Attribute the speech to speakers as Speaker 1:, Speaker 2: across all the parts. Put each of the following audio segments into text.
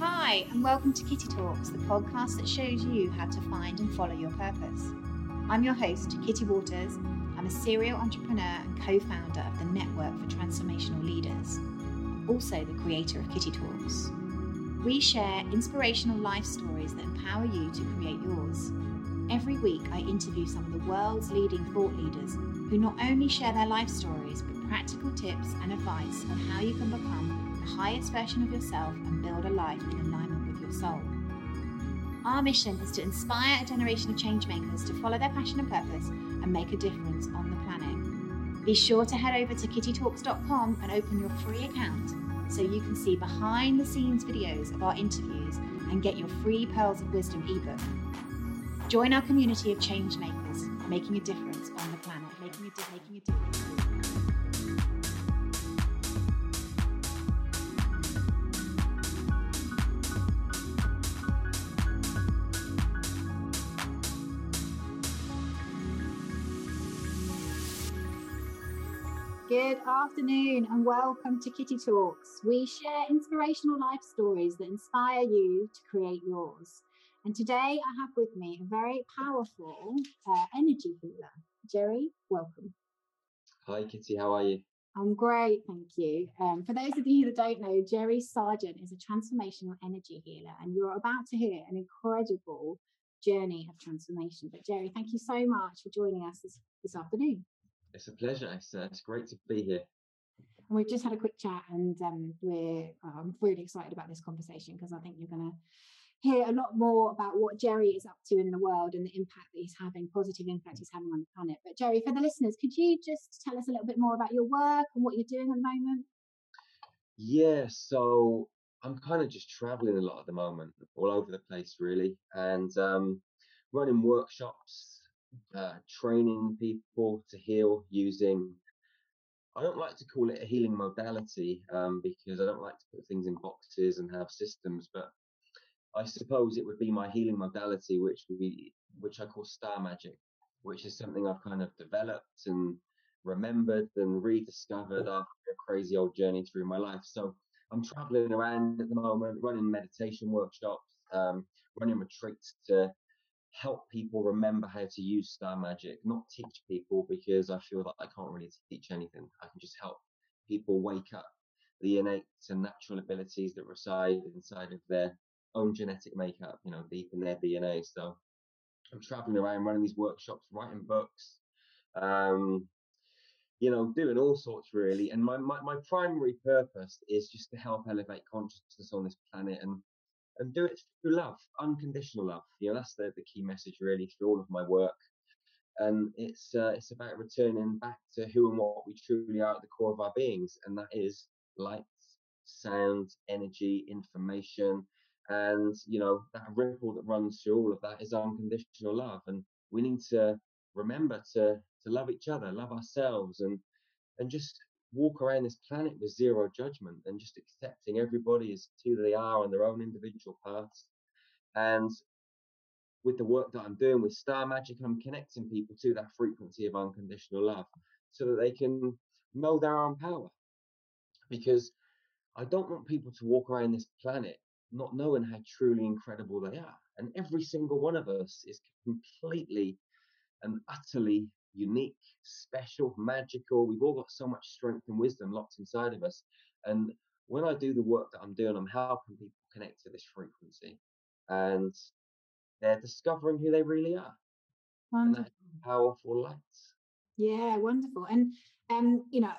Speaker 1: Hi, and welcome to Kitty Talks, the podcast that shows you how to find and follow your purpose. I'm your host, Kitty Waters. I'm a serial entrepreneur and co founder of the Network for Transformational Leaders, also the creator of Kitty Talks. We share inspirational life stories that empower you to create yours. Every week, I interview some of the world's leading thought leaders who not only share their life stories, but practical tips and advice on how you can become the highest version of yourself and build a life in alignment with your soul. Our mission is to inspire a generation of changemakers to follow their passion and purpose and make a difference on the planet. Be sure to head over to kittytalks.com and open your free account so you can see behind the scenes videos of our interviews and get your free Pearls of Wisdom ebook. Join our community of changemakers, making a difference on the planet, making a, di- making a difference. Good afternoon and welcome to Kitty Talks. We share inspirational life stories that inspire you to create yours. And today I have with me a very powerful uh, energy healer. Jerry, welcome.
Speaker 2: Hi, Kitty. How are you?
Speaker 1: I'm great, thank you. Um, for those of you that don't know, Jerry Sargeant is a transformational energy healer, and you're about to hear an incredible journey of transformation. But, Jerry, thank you so much for joining us this, this afternoon.
Speaker 2: It's a pleasure. It's, uh, it's great to be here.
Speaker 1: And we've just had a quick chat, and um, we're I'm really excited about this conversation because I think you're going to hear a lot more about what Jerry is up to in the world and the impact that he's having, positive impact he's having on the planet. But Jerry, for the listeners, could you just tell us a little bit more about your work and what you're doing at the moment?
Speaker 2: Yeah, so I'm kind of just traveling a lot at the moment, all over the place, really, and um, running workshops, uh, training people to heal using. I don't like to call it a healing modality um, because I don't like to put things in boxes and have systems, but I suppose it would be my healing modality, which be which I call star magic, which is something I've kind of developed and remembered and rediscovered after a crazy old journey through my life. So I'm traveling around at the moment, running meditation workshops, um, running retreats to help people remember how to use star magic, not teach people because I feel that I can't really teach anything. I can just help people wake up the innate and natural abilities that reside inside of their own genetic makeup, you know, deep in their DNA. So I'm traveling around running these workshops, writing books, um, you know, doing all sorts really. And my, my, my primary purpose is just to help elevate consciousness on this planet and and do it through love, unconditional love. You know, that's the, the key message really through all of my work. And it's uh, it's about returning back to who and what we truly are at the core of our beings, and that is light, sound, energy, information, and you know that ripple that runs through all of that is unconditional love. And we need to remember to to love each other, love ourselves, and and just walk around this planet with zero judgment and just accepting everybody as who they are on their own individual paths. And with the work that I'm doing with Star Magic, I'm connecting people to that frequency of unconditional love so that they can know their own power. Because I don't want people to walk around this planet not knowing how truly incredible they are. And every single one of us is completely and utterly unique, special, magical. We've all got so much strength and wisdom locked inside of us. And when I do the work that I'm doing, I'm helping people connect to this frequency. And they're discovering who they really are.
Speaker 1: Wonderful.
Speaker 2: powerful lights.
Speaker 1: Yeah, wonderful. And um, you know,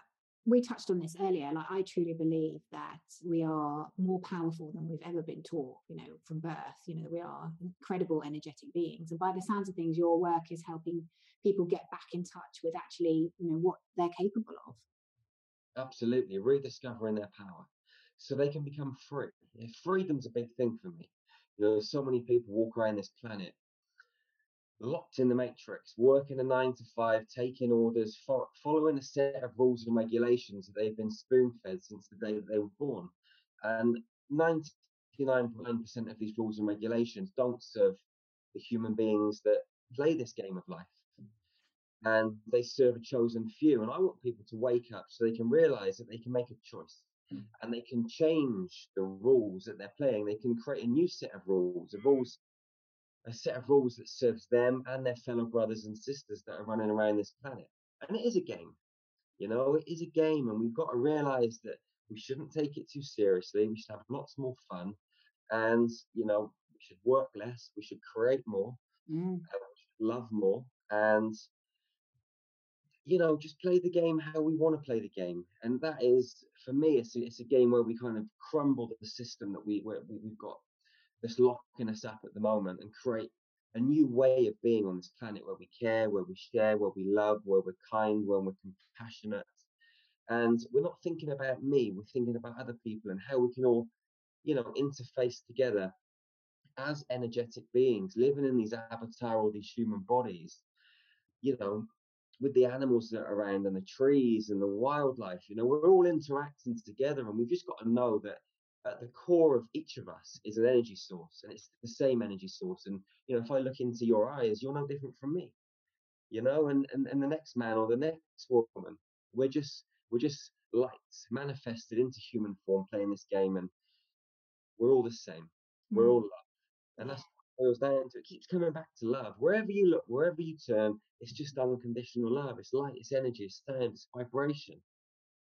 Speaker 1: we touched on this earlier. Like I truly believe that we are more powerful than we've ever been taught, you know, from birth. You know, that we are incredible energetic beings. And by the sounds of things, your work is helping people get back in touch with actually, you know, what they're capable of.
Speaker 2: Absolutely. Rediscovering their power. So they can become free. Freedom's a big thing for me. You know, so many people walk around this planet locked in the matrix, working a nine to five, taking orders, fo- following a set of rules and regulations that they've been spoon fed since the day that they were born. And 99.9% of these rules and regulations don't serve the human beings that play this game of life. and they serve a chosen few. And I want people to wake up so they can realize that they can make a choice mm. and they can change the rules that they're playing. They can create a new set of rules, of rules, a set of rules that serves them and their fellow brothers and sisters that are running around this planet. And it is a game, you know, it is a game, and we've got to realize that we shouldn't take it too seriously. We should have lots more fun, and you know, we should work less. We should create more. Mm. love more, and you know, just play the game how we want to play the game. And that is, for me, it's a, it's a game where we kind of crumble the system that we we've got that's locking us up at the moment and create a new way of being on this planet where we care, where we share, where we love, where we're kind, where we're compassionate. And we're not thinking about me, we're thinking about other people and how we can all, you know, interface together as energetic beings living in these avatar or these human bodies, you know, with the animals that are around and the trees and the wildlife. You know, we're all interacting together, and we've just got to know that at the core of each of us is an energy source, and it's the same energy source. And you know, if I look into your eyes, you're no different from me. You know, and and, and the next man or the next woman, we're just we're just lights manifested into human form playing this game, and we're all the same. We're mm. all love, and that's what boils down to it keeps coming back to love. Wherever you look, wherever you turn, it's just unconditional love. It's light, it's energy, it's sound, it's vibration.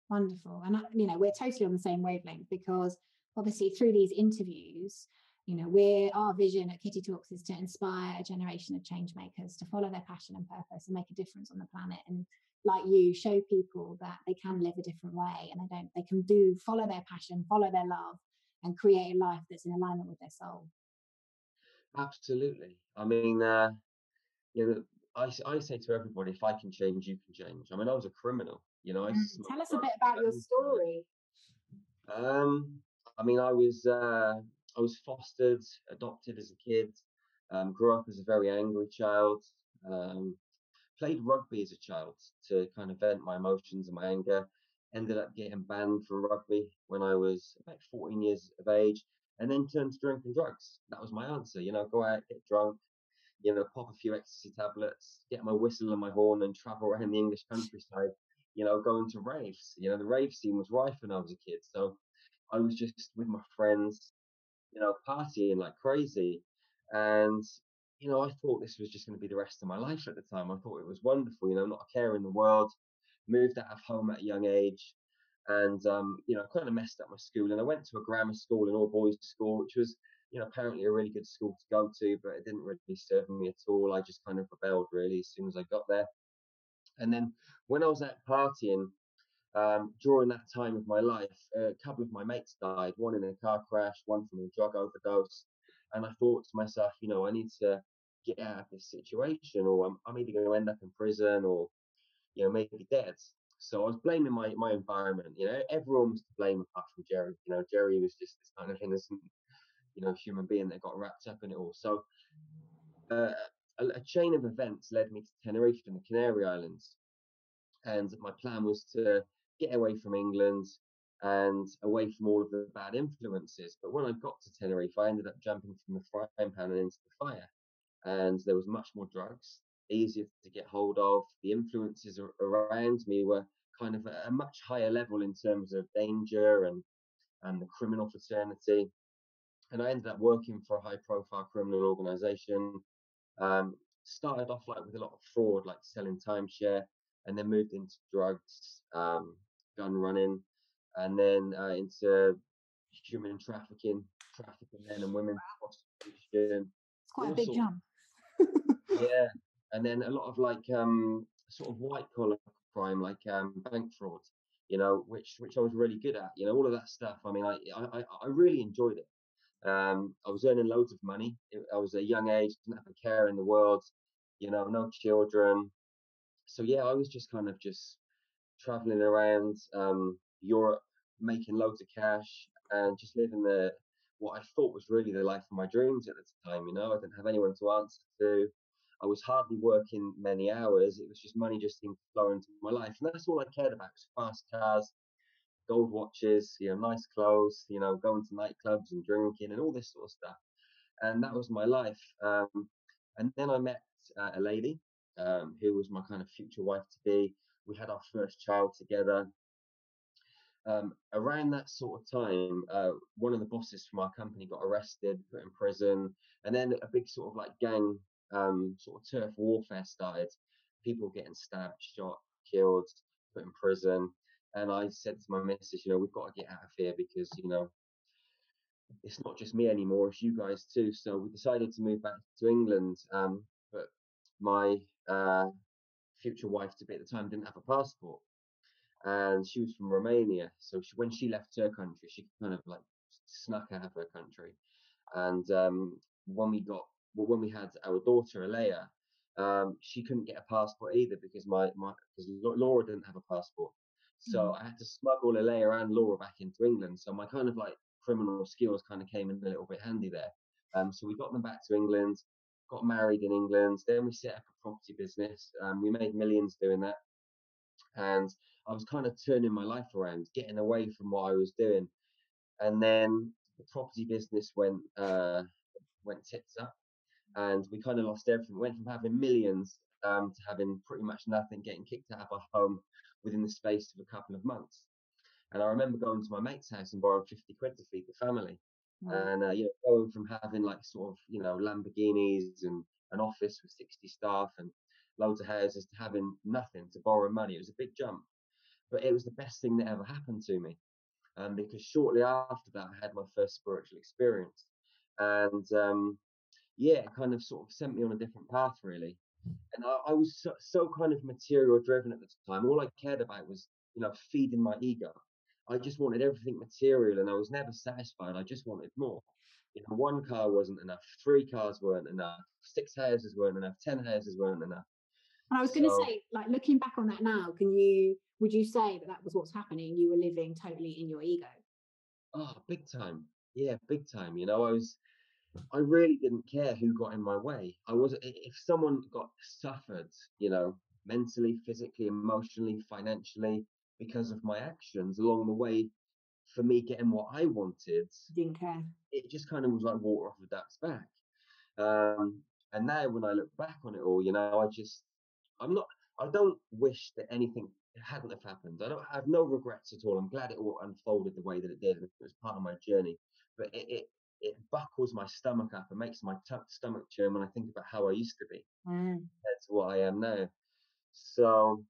Speaker 1: Wonderful. And, you know, we're totally on the same wavelength because obviously through these interviews, you know, we're our vision at Kitty Talks is to inspire a generation of change makers to follow their passion and purpose and make a difference on the planet. And like you, show people that they can live a different way and they don't, they can do follow their passion, follow their love, and create a life that's in alignment with their soul.
Speaker 2: Absolutely. I mean, uh, you know, I, I say to everybody, if I can change, you can change. I mean, I was a criminal. You know, I
Speaker 1: mm, tell us a bit about your story.
Speaker 2: Um, I mean, I was uh, I was fostered, adopted as a kid. Um, grew up as a very angry child. Um, played rugby as a child to kind of vent my emotions and my anger. Ended up getting banned from rugby when I was about 14 years of age and then turned to drink and drugs. That was my answer. You know, go out, get drunk, you know, pop a few ecstasy tablets, get my whistle and my horn, and travel around the English countryside. You know, going to raves. You know, the rave scene was rife when I was a kid, so I was just with my friends, you know, partying like crazy, and you know, I thought this was just going to be the rest of my life at the time. I thought it was wonderful. You know, not a care in the world. Moved out of home at a young age and um, you know, I kind of messed up my school. And I went to a grammar school, an all boys school, which was you know apparently a really good school to go to, but it didn't really serve me at all. I just kind of rebelled really as soon as I got there. And then when I was at partying um, during that time of my life, a couple of my mates died. One in a car crash, one from a drug overdose. And I thought to myself, you know, I need to get out of this situation, or I'm, I'm either going to end up in prison, or you know, maybe dead. So I was blaming my my environment. You know, everyone was to blame apart from Jerry. You know, Jerry was just this kind of innocent, you know, human being that got wrapped up in it all. So uh, a, a, chain of events led me to Tenerife and the Canary Islands, and my plan was to get away from England and away from all of the bad influences. But when I got to Tenerife, I ended up jumping from the frying pan and into the fire, and there was much more drugs easier to get hold of. The influences around me were kind of a, much higher level in terms of danger and and the criminal fraternity. And I ended up working for a high profile criminal organization. Um, started off like with a lot of fraud, like selling timeshare, and then moved into drugs, um, gun running, and then uh, into human trafficking, trafficking men and women, prostitution.
Speaker 1: It's quite a big jump.
Speaker 2: yeah, and then a lot of like um, sort of white collar crime, like um, bank fraud, you know, which which I was really good at. You know, all of that stuff. I mean, I I, I really enjoyed it. Um, I was earning loads of money. I was a young age, didn't have a care in the world, you know, no children. So yeah, I was just kind of just traveling around um, Europe, making loads of cash, and just living the what I thought was really the life of my dreams at the time. You know, I didn't have anyone to answer to. I was hardly working many hours. It was just money just seemed to flow into my life. And that's all I cared about was fast cars, gold watches, you know, nice clothes, you know, going to nightclubs and drinking and all this sort of stuff. And that was my life. Um, and then I met uh, a lady um, who was my kind of future wife to be. We had our first child together. Um, around that sort of time, uh, one of the bosses from our company got arrested, put in prison, and then a big sort of like gang um, sort of turf warfare started. People getting stabbed, shot, killed, put in prison. And I said to my missus, you know, we've got to get out of here because, you know, it's not just me anymore, it's you guys too. So we decided to move back to England. Um, but my uh, future wife to be at the time didn't have a passport. And she was from Romania. So she, when she left her country, she kind of like snuck out of her country. And um, when we got, well, when we had our daughter, Alea, um, she couldn't get a passport either because my, my because Laura didn't have a passport. So mm-hmm. I had to smuggle Alea and Laura back into England. So my kind of like criminal skills kind of came in a little bit handy there. Um, so we got them back to England, got married in England. Then we set up a property business. Um, we made millions doing that. And I was kind of turning my life around, getting away from what I was doing. And then the property business went uh, went tits up, and we kind of lost everything. We went from having millions um, to having pretty much nothing, getting kicked out of our home within the space of a couple of months. And I remember going to my mate's house and borrowing 50 quid to feed the family. And, uh, you know, going from having like sort of, you know, Lamborghinis and an office with 60 staff and loads of houses to having nothing to borrow money. It was a big jump. But it was the best thing that ever happened to me. Um, because shortly after that, I had my first spiritual experience. And um, yeah, it kind of sort of sent me on a different path, really. And I, I was so, so kind of material driven at the time. All I cared about was, you know, feeding my ego. I just wanted everything material and I was never satisfied. I just wanted more. You know, one car wasn't enough, three cars weren't enough, six houses weren't enough, ten houses weren't enough.
Speaker 3: And I was going to so, say, like looking back on that now, can you would you say that that was what's happening? You were living totally in your ego.
Speaker 2: Oh, big time. Yeah, big time. You know, I was, I really didn't care who got in my way. I was, if someone got suffered, you know, mentally, physically, emotionally, financially, because of my actions along the way for me getting what I wanted.
Speaker 3: Didn't care.
Speaker 2: It just kind of was like water off a duck's back. Um, and now when I look back on it all, you know, I just, I'm not, I don't wish that anything hadn't have happened. I don't I have no regrets at all. I'm glad it all unfolded the way that it did. It was part of my journey, but it, it, it buckles my stomach up and makes my t- stomach churn when I think about how I used to be mm. compared to what I am now. So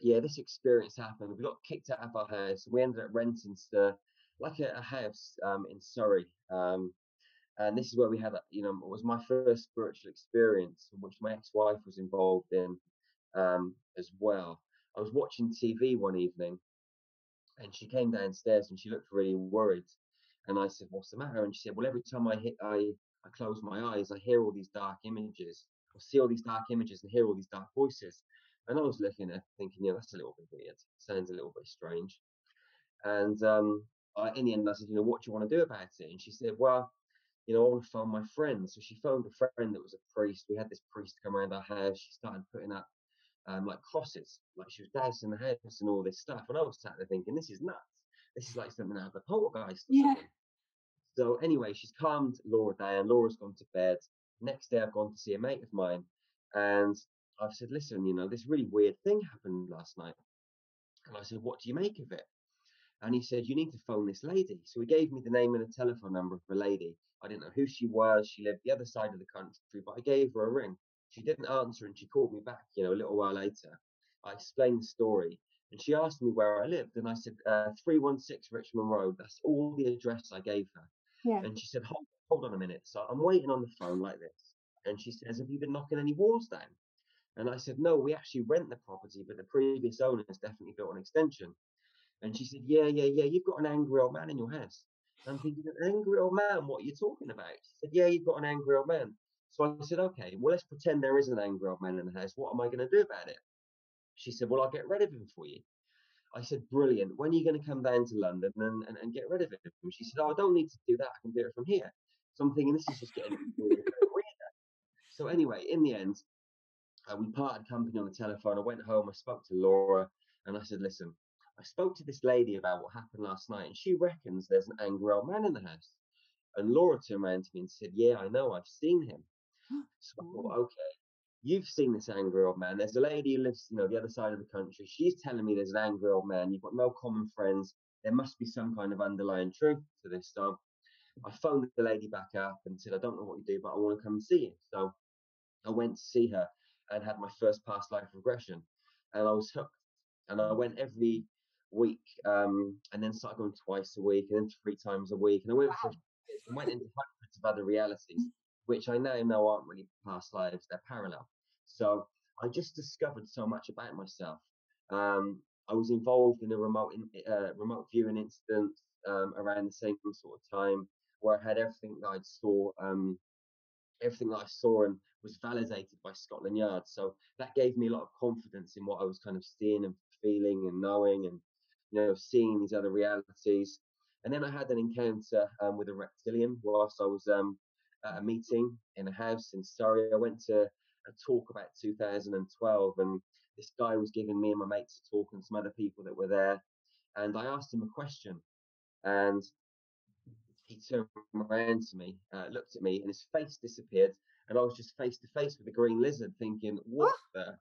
Speaker 2: yeah, this experience happened. We got kicked out of our house. We ended up renting to, like a, a house um, in Surrey. Um, and this is where we had, you know, it was my first spiritual experience, which my ex-wife was involved in um, as well. I was watching TV one evening, and she came downstairs and she looked really worried. And I said, "What's the matter?" And she said, "Well, every time I hit, I I close my eyes, I hear all these dark images, or see all these dark images, and hear all these dark voices." And I was looking at thinking, yeah, that's a little bit weird. Sounds a little bit strange. And um, I, in the end, I said, you know, what do you want to do about it? And she said, well, you know, I want to phone my friend. So she phoned a friend that was a priest. We had this priest come around our house. She started putting up um, like crosses, like she was dancing the house and all this stuff. And I was sat there thinking, this is nuts. This is like something out of the poltergeist. yeah. Something. So anyway, she's calmed Laura down. Laura's gone to bed. Next day, I've gone to see a mate of mine, and I've said, listen, you know, this really weird thing happened last night. And I said, what do you make of it? And he said, you need to phone this lady. So he gave me the name and a telephone number of a lady. I didn't know who she was. She lived the other side of the country, but I gave her a ring. She didn't answer and she called me back, you know, a little while later. I explained the story and she asked me where I lived. And I said, uh, 316 Richmond Road. That's all the address I gave her. Yeah. And she said, hold, hold on a minute. So I'm waiting on the phone like this. And she says, have you been knocking any walls down? And I said, no, we actually rent the property, but the previous owner has definitely built an extension. And she said, yeah, yeah, yeah, you've got an angry old man in your house. And I'm thinking, an angry old man? What are you talking about? She said, yeah, you've got an angry old man. So I said, okay, well, let's pretend there is an angry old man in the house. What am I going to do about it? She said, well, I'll get rid of him for you. I said, brilliant. When are you going to come down to London and, and, and get rid of him? She said, oh, I don't need to do that. I can do it from here. So I'm thinking, this is just getting. So anyway, in the end, uh, we parted company on the telephone. I went home. I spoke to Laura, and I said, "Listen, I spoke to this lady about what happened last night, and she reckons there's an angry old man in the house." And Laura turned around to me and said, "Yeah, I know. I've seen him." So I thought, okay. you've seen this angry old man. There's a lady who lives, you know, the other side of the country. She's telling me there's an angry old man. You've got no common friends. There must be some kind of underlying truth to this. So I phoned the lady back up and said, I don't know what you do, but I want to come and see you. So I went to see her and had my first past life regression. And I was hooked. And I went every week um, and then started going twice a week and then three times a week. And I went, for, went into hundreds of other realities which I now know aren't really past lives, they're parallel. So I just discovered so much about myself. Um, I was involved in a remote in, uh, remote viewing incident um, around the same sort of time where I had everything that I saw, um, everything that I saw and was validated by Scotland Yard. So that gave me a lot of confidence in what I was kind of seeing and feeling and knowing and you know seeing these other realities. And then I had an encounter um, with a reptilian whilst I was um, at a meeting in a house in Surrey. I went to a talk about 2012, and this guy was giving me and my mates a talk, and some other people that were there. And I asked him a question, and he turned around to me, uh, looked at me, and his face disappeared. And I was just face to face with a green lizard, thinking, "What the?"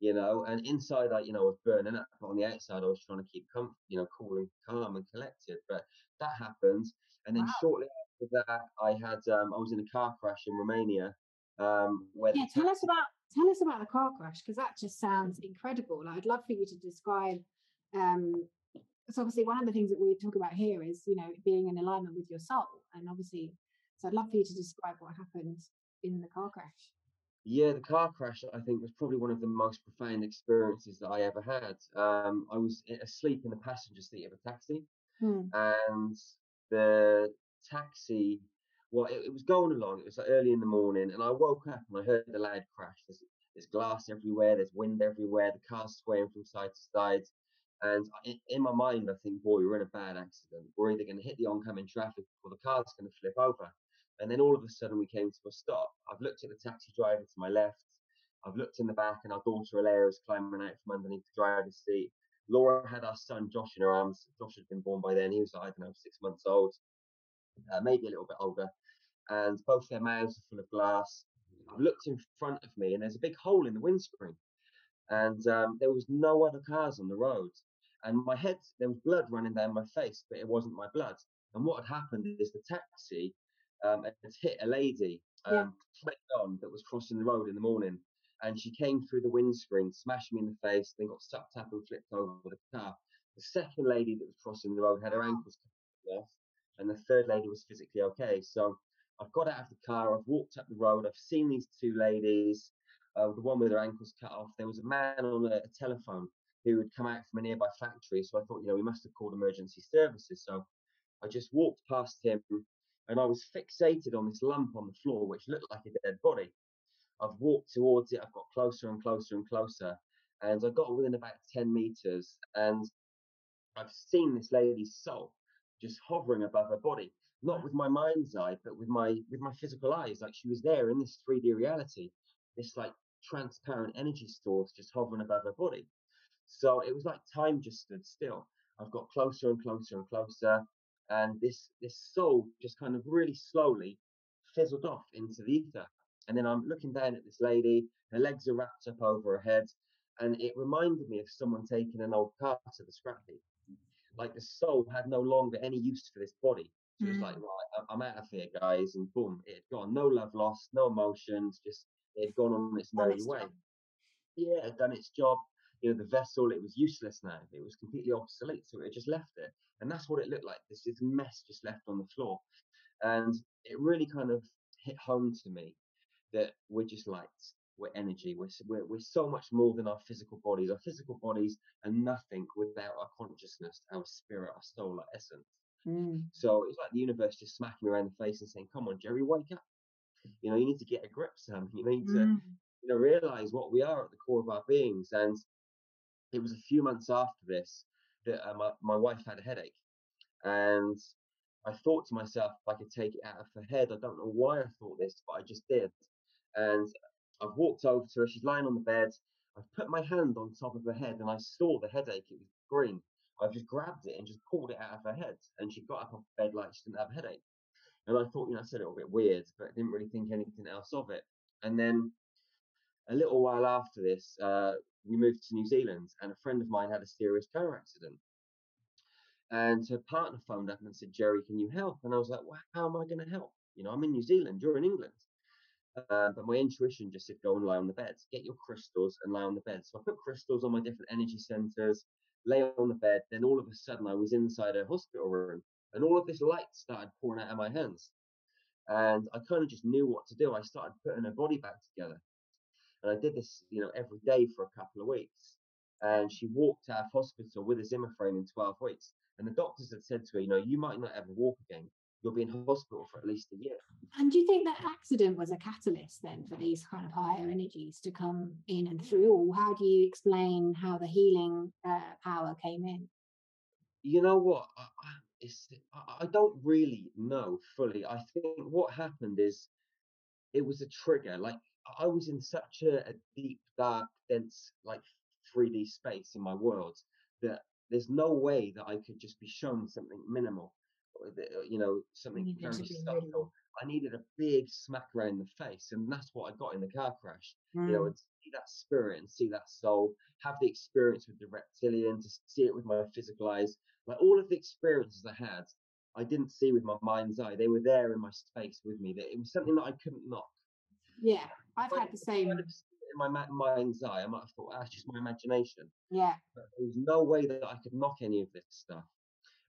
Speaker 2: You know, and inside I, you know, was burning up, but on the outside I was trying to keep, com- you know, cool and calm and collected. But that happened, and then wow. shortly after that, I had um, I was in a car crash in Romania. Um,
Speaker 3: where yeah, tell us about tell us about the car crash because that just sounds incredible. Like, I'd love for you to describe. Um, so obviously, one of the things that we talk about here is you know being in alignment with your soul, and obviously, so I'd love for you to describe what happened in the car crash.
Speaker 2: Yeah, the car crash I think was probably one of the most profound experiences that I ever had. Um, I was asleep in the passenger seat of a taxi, hmm. and the taxi. Well, it, it, was going along. It was like early in the morning, and I woke up and I heard the loud crash. There's, there's glass everywhere. There's wind everywhere. The car's swaying from side to side. And in, my mind, I think, boy, we're in a bad accident. We're either going to hit the oncoming traffic or the car's going to flip over. And then all of a sudden, we came to a stop. I've looked at the taxi driver to my left. I've looked in the back, and our daughter Alea is climbing out from underneath the driver's seat. Laura had our son Josh in her arms. Josh had been born by then. He was, I don't know, six months old uh, maybe a little bit older, and both their mouths are full of glass. I've looked in front of me, and there's a big hole in the windscreen, and um, there was no other cars on the road. And my head, there was blood running down my face, but it wasn't my blood. And what had happened is the taxi um, had hit a lady um, yeah. on that was crossing the road in the morning, and she came through the windscreen, smashed me in the face, then got sucked up and flipped over the car. The second lady that was crossing the road had her ankles cut off, and the third lady was physically okay. So I've got out of the car, I've walked up the road, I've seen these two ladies, uh, the one with her ankles cut off. There was a man on a, a telephone who had come out from a nearby factory. So I thought, you know, we must have called emergency services. So I just walked past him and I was fixated on this lump on the floor, which looked like a dead body. I've walked towards it, I've got closer and closer and closer, and I got within about 10 meters, and I've seen this lady's soul just hovering above her body, not with my mind's eye, but with my with my physical eyes. Like she was there in this 3D reality, this like transparent energy source just hovering above her body. So it was like time just stood still. I've got closer and closer and closer, and this this soul just kind of really slowly fizzled off into the ether. And then I'm looking down at this lady, her legs are wrapped up over her head, and it reminded me of someone taking an old car to the scrap heap like the soul had no longer any use for this body. So mm. it was like, mm. right, I'm out of here, guys, and boom, it had gone. No love lost, no emotions, just it had gone on its merry way. Job. Yeah, done its job. You know, the vessel, it was useless now. It was completely obsolete, so it just left it. And that's what it looked like. This, this mess just left on the floor. And it really kind of hit home to me that we're just light we're energy. We're, we're, we're so much more than our physical bodies. Our physical bodies are nothing without our consciousness, our spirit, our soul, our essence. Mm. So it's like the universe just smacking me around the face and saying, "Come on, Jerry, wake up! You know, you need to get a grip, Sam. You need to, mm. you know, realize what we are at the core of our beings." And it was a few months after this that uh, my, my wife had a headache, and I thought to myself, if I could take it out of her head. I don't know why I thought this, but I just did. And I've walked over to her. She's lying on the bed. I've put my hand on top of her head and I saw the headache. It was green. I've just grabbed it and just pulled it out of her head. And she got up off the bed like she didn't have a headache. And I thought, you know, it's a little bit weird, but I didn't really think anything else of it. And then a little while after this, uh, we moved to New Zealand, and a friend of mine had a serious car accident. And her partner phoned up and said, Jerry, can you help? And I was like, well, how am I going to help? You know, I'm in New Zealand, you're in England. Uh, but my intuition just said, go and lie on the bed, get your crystals and lie on the bed. So I put crystals on my different energy centers, lay on the bed. Then all of a sudden, I was inside a hospital room, and all of this light started pouring out of my hands. And I kind of just knew what to do. I started putting her body back together. And I did this, you know, every day for a couple of weeks. And she walked out of hospital with a Zimmer frame in 12 weeks. And the doctors had said to her, you know, you might not ever walk again. You'll be in hospital for at least a year.
Speaker 3: And do you think that accident was a catalyst then for these kind of higher energies to come in and through? Or how do you explain how the healing uh, power came in?
Speaker 2: You know what? I, I, I don't really know fully. I think what happened is it was a trigger. Like I was in such a, a deep, dark, dense, like 3D space in my world that there's no way that I could just be shown something minimal, uh, you know, something very subtle. I needed a big smack around the face, and that's what I got in the car crash. Mm. You know, mm. and see that spirit and see that soul, have the experience with the reptilian, to see it with my physical eyes, like all of the experiences I had, I didn't see with my mind's eye. They were there in my space with me. It was something that I couldn't knock.
Speaker 3: Yeah, I've had the same.
Speaker 2: in my mind's eye, I might have thought, that's just my imagination.
Speaker 3: Yeah.
Speaker 2: But there was no way that I could knock any of this stuff.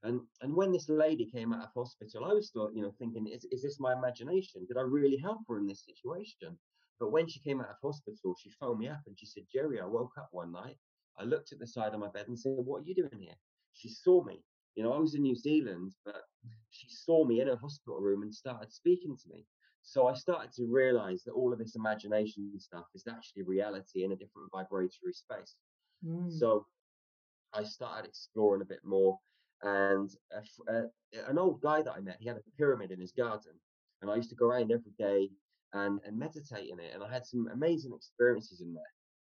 Speaker 2: And and when this lady came out of hospital, I was thought, you know, thinking, is, is this my imagination? Did I really help her in this situation? But when she came out of hospital, she phoned me up and she said, Jerry, I woke up one night. I looked at the side of my bed and said, What are you doing here? She saw me. You know, I was in New Zealand, but she saw me in a hospital room and started speaking to me. So I started to realize that all of this imagination stuff is actually reality in a different vibratory space. Mm. So I started exploring a bit more. And a, a, an old guy that I met, he had a pyramid in his garden. And I used to go around every day and, and meditate in it. And I had some amazing experiences in there.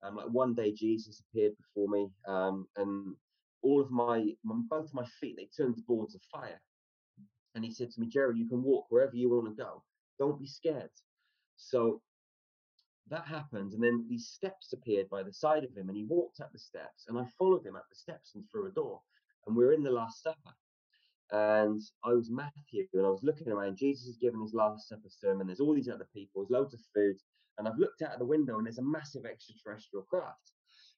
Speaker 2: Um, like one day Jesus appeared before me um, and all of my, my both of my feet they turned to boards of fire. And he said to me, Jerry, you can walk wherever you want to go. Don't be scared. So that happened, and then these steps appeared by the side of him, and he walked up the steps, and I followed him up the steps and through a door, and we are in the Last Supper. And I was Matthew, and I was looking around. Jesus has given his Last Supper sermon. There's all these other people, there's loads of food, and I've looked out of the window, and there's a massive extraterrestrial craft,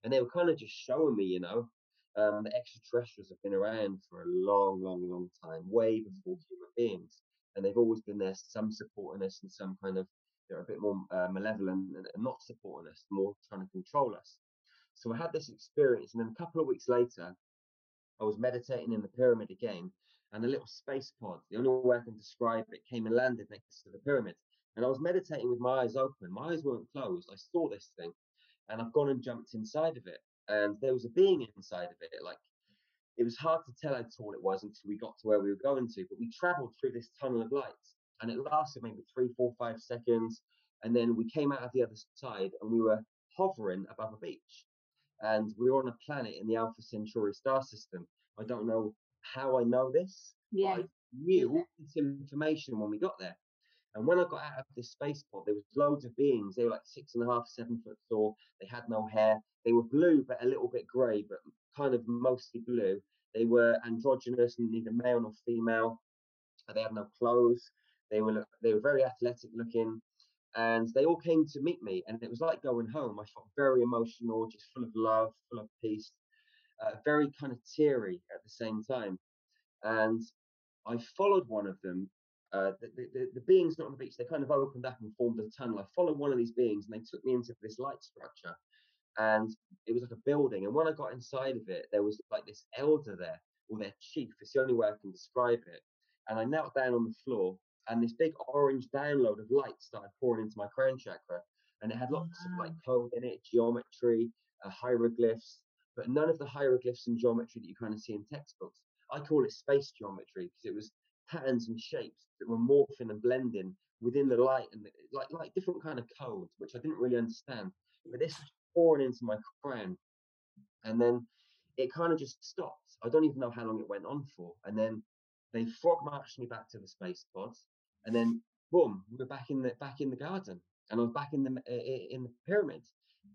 Speaker 2: and they were kind of just showing me, you know, um, the extraterrestrials have been around for a long, long, long time, way before human beings, and they've always been there, some supporting us and some kind of they're a bit more uh, malevolent and, and not supporting us, more trying to control us. So I had this experience, and then a couple of weeks later, I was meditating in the pyramid again, and a little space pod, the only way I can describe it, came and landed next to the pyramid. And I was meditating with my eyes open. My eyes weren't closed. I saw this thing, and I've gone and jumped inside of it and there was a being inside of it. Like it was hard to tell how tall it was until we got to where we were going to. But we travelled through this tunnel of light, and it lasted maybe three, four, five seconds, and then we came out of the other side, and we were hovering above a beach, and we were on a planet in the Alpha Centauri star system. I don't know how I know this.
Speaker 3: Yeah. I
Speaker 2: knew this information when we got there. And when I got out of this space pod, there was loads of beings. They were like six and a half, seven foot tall. They had no hair. They were blue, but a little bit grey, but kind of mostly blue. They were androgynous and neither male nor female. They had no clothes. They were they were very athletic looking, and they all came to meet me. And it was like going home. I felt very emotional, just full of love, full of peace, uh, very kind of teary at the same time. And I followed one of them uh, the, the, the, beings not on the beach, they kind of opened up and formed a tunnel. I followed one of these beings and they took me into this light structure. And it was like a building. And when I got inside of it, there was like this elder there, or their chief. It's the only way I can describe it. And I knelt down on the floor, and this big orange download of light started pouring into my crown chakra. And it had lots wow. of like code in it, geometry, uh, hieroglyphs, but none of the hieroglyphs and geometry that you kind of see in textbooks. I call it space geometry because it was patterns and shapes that were morphing and blending within the light and like like different kind of codes which I didn't really understand. But this pouring into my crown, and then it kind of just stopped. I don't even know how long it went on for, and then they frog marched me back to the space pods, and then boom, we were back in the back in the garden. and I was back in the in the pyramid,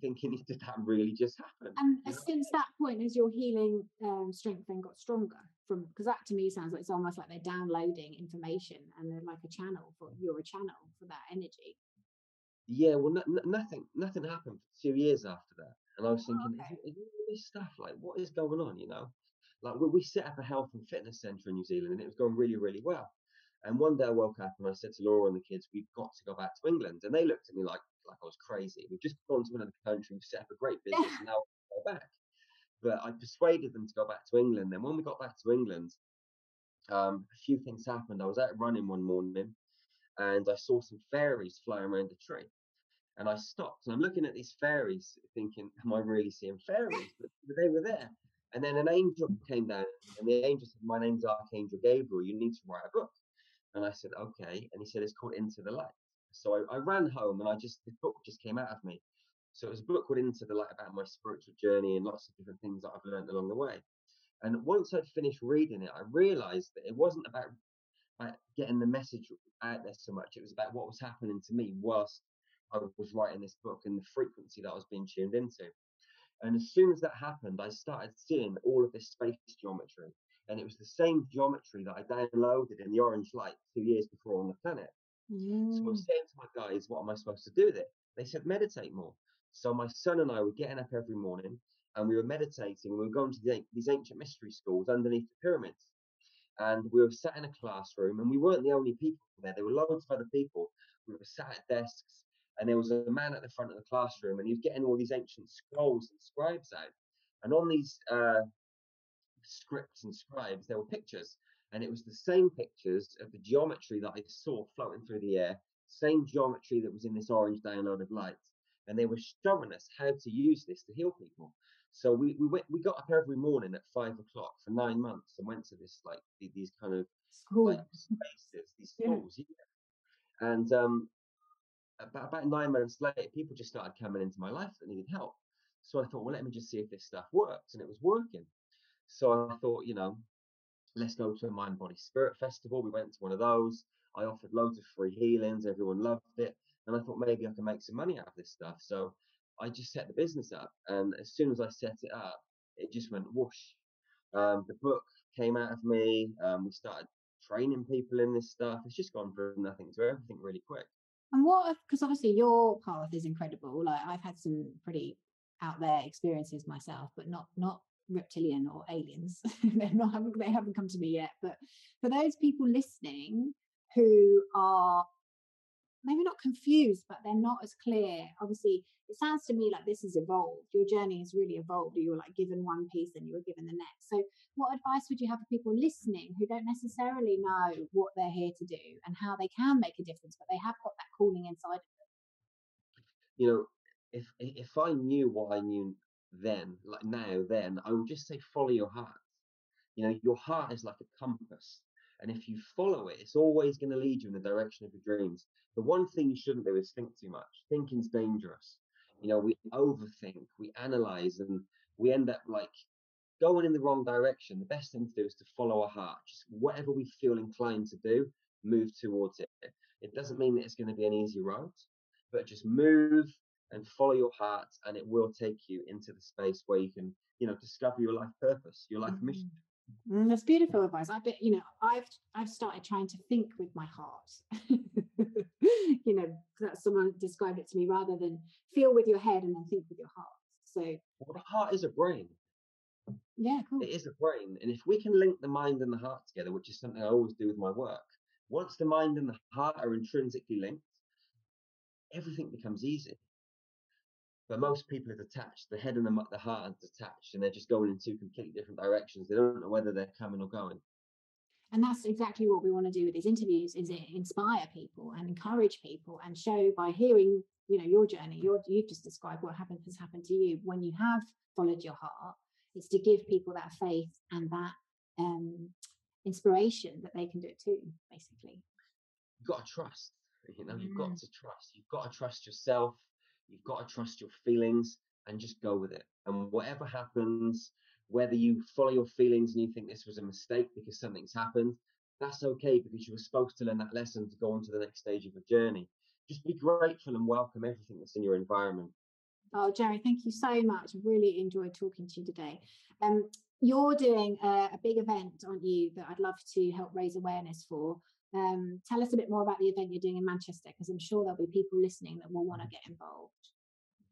Speaker 2: thinking, did that really just happen?
Speaker 1: And you know? since that point, has your healing um, strength then got stronger? From because that to me sounds like it's almost like they're downloading information and they're like a channel for you're a channel for that energy.
Speaker 2: Yeah, well, no, nothing, nothing happened for two years after that, and I was oh, thinking, okay. is, is this stuff like what is going on? You know, like we, we set up a health and fitness center in New Zealand, and it was going really, really well. And one day I woke up and I said to Laura and the kids, "We've got to go back to England," and they looked at me like like I was crazy. We've just gone to another country, we've set up a great business, and now we go back. But I persuaded them to go back to England. Then when we got back to England, um, a few things happened. I was out running one morning, and I saw some fairies flying around a tree. And I stopped and I'm looking at these fairies, thinking, Am I really seeing fairies? But they were there. And then an angel mm. came down, and the angel said, My name's Archangel Gabriel. You need to write a book. And I said, Okay. And he said, It's called Into the Light. So I, I ran home and I just, the book just came out of me. So it was a book called Into the Light about my spiritual journey and lots of different things that I've learned along the way. And once I'd finished reading it, I realized that it wasn't about, about getting the message out there so much. It was about what was happening to me whilst I was writing this book and the frequency that I was being tuned into. And as soon as that happened, I started seeing all of this space geometry. And it was the same geometry that I downloaded in the orange light two years before on the planet. Mm. So I was saying to my guys, what am I supposed to do with it? They said, meditate more. So my son and I were getting up every morning and we were meditating we were going to the, these ancient mystery schools underneath the pyramids. And we were sat in a classroom and we weren't the only people there. There were loads of other people. We were sat at desks and there was a man at the front of the classroom and he was getting all these ancient scrolls and scribes out. And on these uh, scripts and scribes, there were pictures and it was the same pictures of the geometry that I saw floating through the air, same geometry that was in this orange download of light. And they were showing us how to use this to heal people. So we we went we got up every morning at five o'clock for nine months and went to this like these kind of like spaces, these schools. Yeah. yeah. And um, about, nine months later, people just started coming into my life that needed help. So I thought, well, let me just see if this stuff works, and it was working. So I thought, you know, let's go to a mind body spirit festival. We went to one of those. I offered loads of free healings. Everyone loved it. And i thought maybe i can make some money out of this stuff. So i just set the business up. And as soon as i set it up it just went whoosh. Um, the book came out of me. Um, we started training people in this stuff. It's just gone from nothing to everything really quick
Speaker 1: and what because obviously your path is incredible like i've had some pretty out there experiences myself but not not reptilian or aliens. They're not they haven't come to me yet. But for those people listening who are maybe not confused, but they're not as clear. Obviously, it sounds to me like this has evolved. Your journey has really evolved. You were like given one piece and you were given the next. So, what advice would you have for people listening who don't necessarily know what they're here to do and how they can make a difference, but they have got that calling inside of them?
Speaker 2: You know, if if I knew what I knew then, like now, then, I would just say follow your heart. You know, your heart is like a compass. And if you follow it, it's always going to lead you in the direction of your dreams. The one thing you shouldn't do is think too much. Thinking's dangerous. You know, we overthink, we analyze, and we end up like going in the wrong direction. The best thing to do is to follow our heart. Just whatever we feel inclined to do, move towards it. It doesn't mean that it's going to be an easy road, but just move and follow your heart and it will take you into the space where you can you know discover your life purpose your life mm-hmm. mission
Speaker 1: mm, that's beautiful advice. I bet you know i've i've started trying to think with my heart. You know that someone described it to me rather than feel with your head and then think with your heart. So
Speaker 2: well, the heart is a brain.
Speaker 1: Yeah cool.
Speaker 2: it is a brain and if we can link the mind and the heart together which is something i always do with my work once the mind and the heart are intrinsically linked everything becomes easy but most people are detached. The head and the, the heart are detached, and they're just going in two completely different directions. They don't know whether they're coming or going.
Speaker 1: And that's exactly what we want to do with these interviews: is inspire people and encourage people, and show by hearing, you know, your journey. Your, you've just described what happened has happened to you when you have followed your heart. It's to give people that faith and that um, inspiration that they can do it too. Basically,
Speaker 2: you've got to trust. You know, you've got mm. to trust. You've got to trust yourself You've got to trust your feelings and just go with it. And whatever happens, whether you follow your feelings and you think this was a mistake because something's happened, that's okay because you were supposed to learn that lesson to go on to the next stage of your journey. just be grateful and welcome everything that's in your environment.
Speaker 3: Oh, Jerry, thank you so much. Really enjoyed talking to you today. Um, you're doing a, a, big event, aren't you, that I'd love to help raise awareness for. Um, tell us a bit more about the event you're doing in Manchester, because I'm sure there'll be people listening that will want to get involved.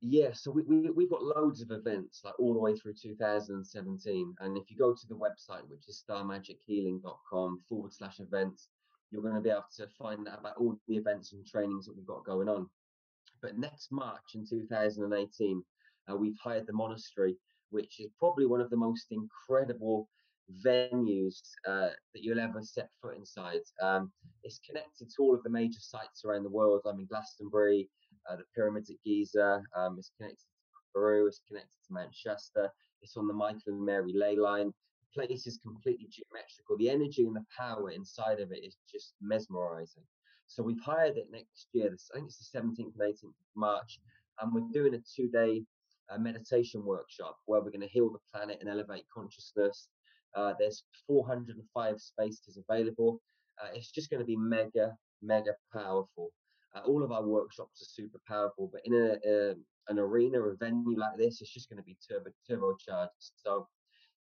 Speaker 2: Yeah, so we, we, we've got loads of events, like all the way through 2017. And if you go to the website, which is starmagichealing.com forward slash events, you're going to be able to find out about all the events and trainings that we've got going on. But next March in 2018, uh, we've hired the monastery, which is probably one of the most incredible venues uh, that you'll ever set foot inside. Um, it's connected to all of the major sites around the world. I'm in Glastonbury, uh, the pyramids at Giza. Um, it's connected to Peru. It's connected to Manchester. It's on the Michael and Mary ley line. The place is completely geometrical. The energy and the power inside of it is just mesmerizing. So we've hired it next year. I think it's the 17th and 18th of March, and we're doing a two-day uh, meditation workshop where we're going to heal the planet and elevate consciousness. Uh, there's 405 spaces available. Uh, it's just going to be mega, mega powerful. Uh, all of our workshops are super powerful, but in a, a an arena, a venue like this, it's just going to be turbo turbocharged. So,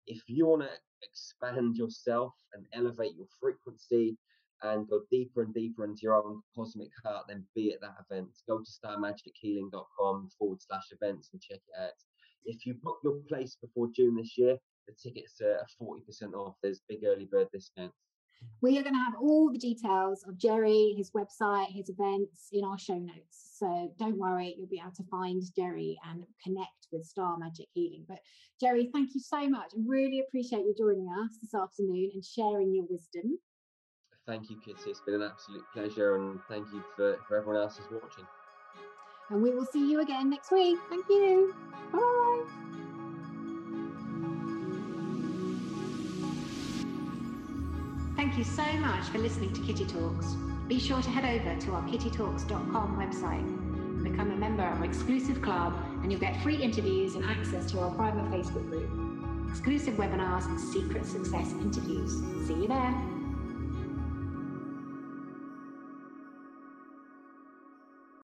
Speaker 2: if you want to expand yourself and elevate your frequency and go deeper and deeper into your own cosmic heart, then be at that event. Go to starmagichealing.com forward slash events and check it out. If you book your place before June this year, the tickets are 40% off. There's big early bird discounts.
Speaker 3: We are going to have all the details of Jerry, his website, his events in our show notes. So don't worry, you'll be able to find Jerry and connect with Star Magic Healing. But Jerry, thank you so much. I really appreciate you joining us this afternoon and sharing your wisdom.
Speaker 2: Thank you, Kitty. It's been an absolute pleasure, and thank you for, for everyone else who's watching.
Speaker 3: And we will see you again next week. Thank you. Bye.
Speaker 1: Thank you so much for listening to Kitty Talks. Be sure to head over to our kittytalks.com website and become a member of our exclusive club, and you'll get free interviews and access to our private Facebook group, exclusive webinars, and secret success interviews. See you there.